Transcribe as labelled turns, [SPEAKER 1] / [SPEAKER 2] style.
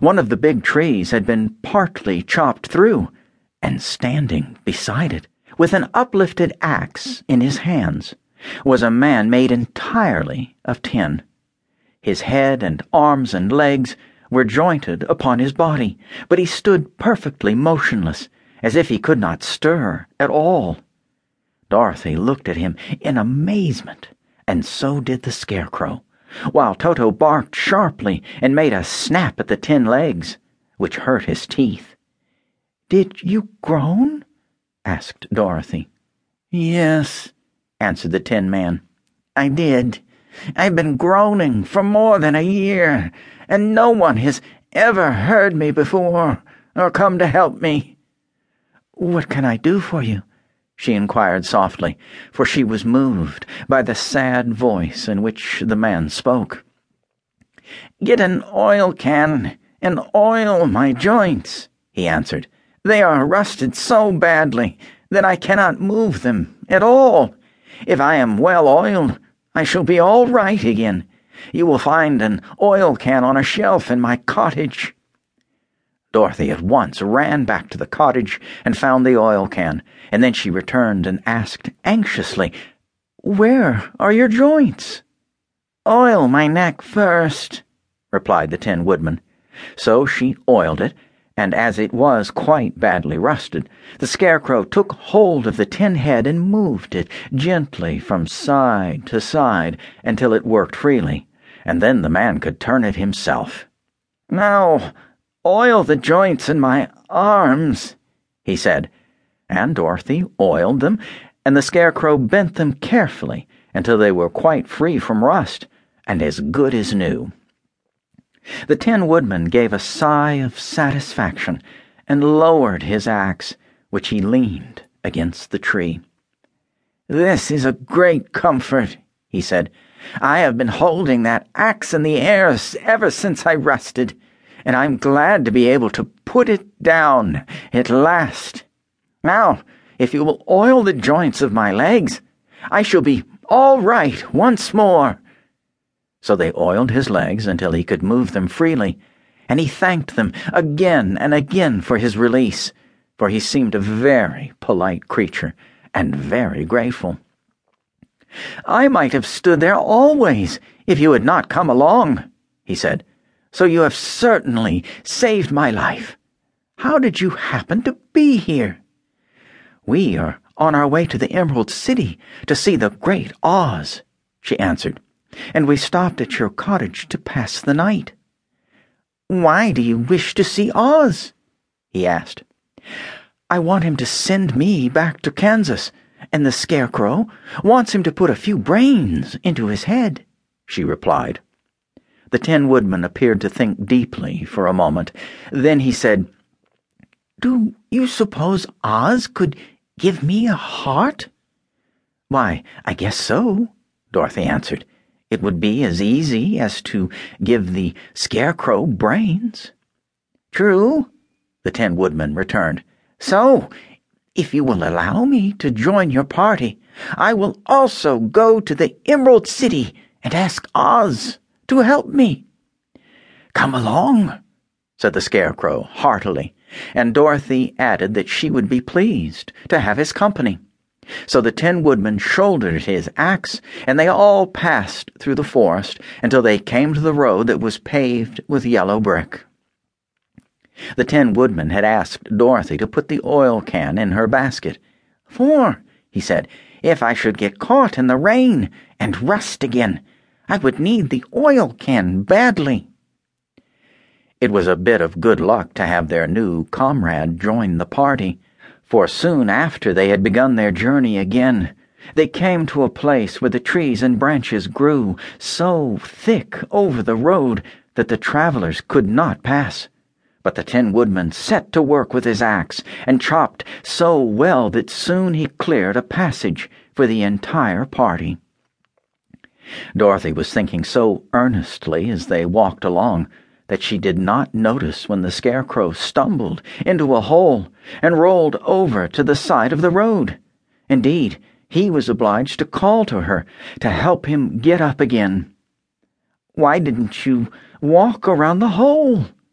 [SPEAKER 1] One of the big trees had been partly chopped through, and standing beside it, with an uplifted axe in his hands, was a man made entirely of tin. His head and arms and legs were jointed upon his body, but he stood perfectly motionless, as if he could not stir at all. Dorothy looked at him in amazement, and so did the Scarecrow, while Toto barked sharply and made a snap at the tin legs, which hurt his teeth. Did you groan? asked Dorothy.
[SPEAKER 2] Yes, answered the Tin Man. I did. I've been groaning for more than a year, and no one has ever heard me before or come to help me.
[SPEAKER 1] What can I do for you? She inquired softly, for she was moved by the sad voice in which the man spoke.
[SPEAKER 2] Get an oil can and oil my joints, he answered. They are rusted so badly that I cannot move them at all. If I am well oiled, I shall be all right again. You will find an oil can on a shelf in my cottage.
[SPEAKER 1] Dorothy at once ran back to the cottage and found the oil can, and then she returned and asked anxiously, Where are your joints?
[SPEAKER 2] Oil my neck first, replied the Tin Woodman.
[SPEAKER 1] So she oiled it, and as it was quite badly rusted, the Scarecrow took hold of the tin head and moved it gently from side to side until it worked freely, and then the man could turn it himself.
[SPEAKER 2] Now, Oil the joints in my arms, he said,
[SPEAKER 1] and Dorothy oiled them, and the Scarecrow bent them carefully until they were quite free from rust and as good as new. The Tin Woodman gave a sigh of satisfaction and lowered his axe, which he leaned against the tree.
[SPEAKER 2] This is a great comfort, he said. I have been holding that axe in the air ever since I rusted and I'm glad to be able to put it down at last. Now, if you will oil the joints of my legs, I shall be all right once more.
[SPEAKER 1] So they oiled his legs until he could move them freely, and he thanked them again and again for his release, for he seemed a very polite creature and very grateful.
[SPEAKER 2] I might have stood there always if you had not come along, he said so you have certainly saved my life. How did you happen to be here?
[SPEAKER 1] We are on our way to the Emerald City to see the great Oz, she answered, and we stopped at your cottage to pass the night.
[SPEAKER 2] Why do you wish to see Oz? he asked.
[SPEAKER 1] I want him to send me back to Kansas, and the Scarecrow wants him to put a few brains into his head, she replied. The Tin Woodman appeared to think deeply for a moment. Then he said,
[SPEAKER 2] Do you suppose Oz could give me a heart?
[SPEAKER 1] Why, I guess so, Dorothy answered. It would be as easy as to give the Scarecrow brains.
[SPEAKER 2] True, the Tin Woodman returned. So, if you will allow me to join your party, I will also go to the Emerald City and ask Oz to help me.
[SPEAKER 1] Come along, said the Scarecrow heartily, and Dorothy added that she would be pleased to have his company. So the Tin Woodman shouldered his axe, and they all passed through the forest until they came to the road that was paved with yellow brick. The Tin Woodman had asked Dorothy to put the oil can in her basket.
[SPEAKER 2] For, he said, if I should get caught in the rain and rust again, I would need the oil can badly.
[SPEAKER 1] It was a bit of good luck to have their new comrade join the party, for soon after they had begun their journey again, they came to a place where the trees and branches grew so thick over the road that the travelers could not pass. But the Tin Woodman set to work with his axe and chopped so well that soon he cleared a passage for the entire party. Dorothy was thinking so earnestly as they walked along that she did not notice when the Scarecrow stumbled into a hole and rolled over to the side of the road. Indeed, he was obliged to call to her to help him get up again. Why didn't you walk around the hole?